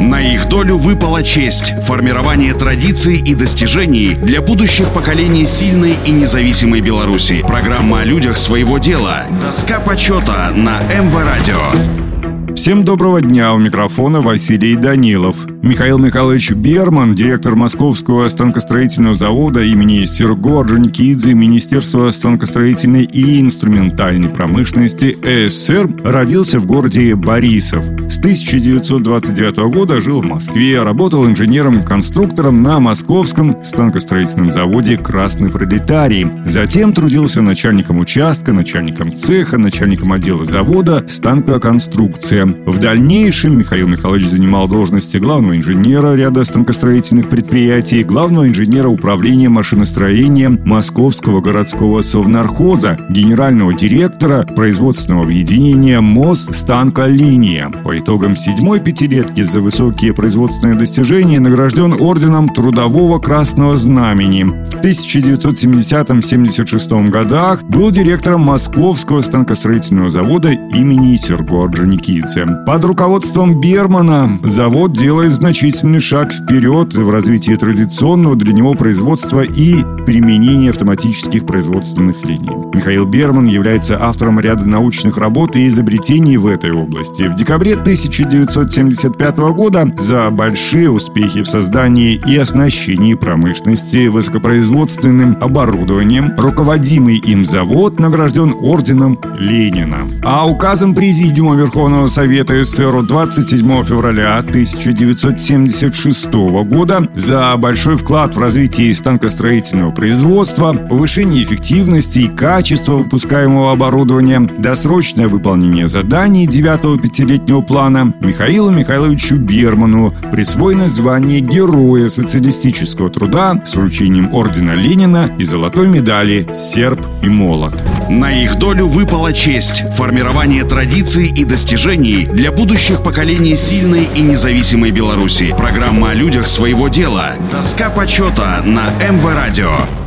На их долю выпала честь – формирование традиций и достижений для будущих поколений сильной и независимой Беларуси. Программа о людях своего дела. Доска почета на МВ-радио. Всем доброго дня, у микрофона Василий Данилов. Михаил Михайлович Берман, директор Московского станкостроительного завода имени Серго Орджоникидзе Министерства станкостроительной и инструментальной промышленности СССР, родился в городе Борисов. С 1929 года жил в Москве, работал инженером-конструктором на Московском станкостроительном заводе «Красный пролетарий». Затем трудился начальником участка, начальником цеха, начальником отдела завода «Станкоконструкция». В дальнейшем Михаил Михайлович занимал должности главного инженера ряда станкостроительных предприятий, главного инженера управления машиностроения Московского городского совнархоза, генерального директора производственного объединения МОЗ «Станколиния». По итогам седьмой пятилетки за высокие производственные достижения награжден орденом Трудового Красного Знамени. В 1970-76 годах был директором Московского станкостроительного завода имени Серго Орджоникидзе. Под руководством Бермана завод делает значительный шаг вперед в развитии традиционного для него производства и применения автоматических производственных линий. Михаил Берман является автором ряда научных работ и изобретений в этой области. В декабре 1975 года за большие успехи в создании и оснащении промышленности высокопроизводственным оборудованием руководимый им завод награжден орденом Ленина. А указом Президиума Верховного Совета СССР 27 февраля 1976 года за большой вклад в развитие станкостроительного производства, повышение эффективности и качества выпускаемого оборудования, досрочное выполнение заданий 9-го пятилетнего плана Михаилу Михайловичу Берману присвоено звание Героя социалистического труда с вручением ордена Ленина и золотой медали «Серб и молот». На их долю выпала честь – формирование традиций и достижений для будущих поколений сильной и независимой Беларуси. Программа о людях своего дела. Доска почета на МВ Радио.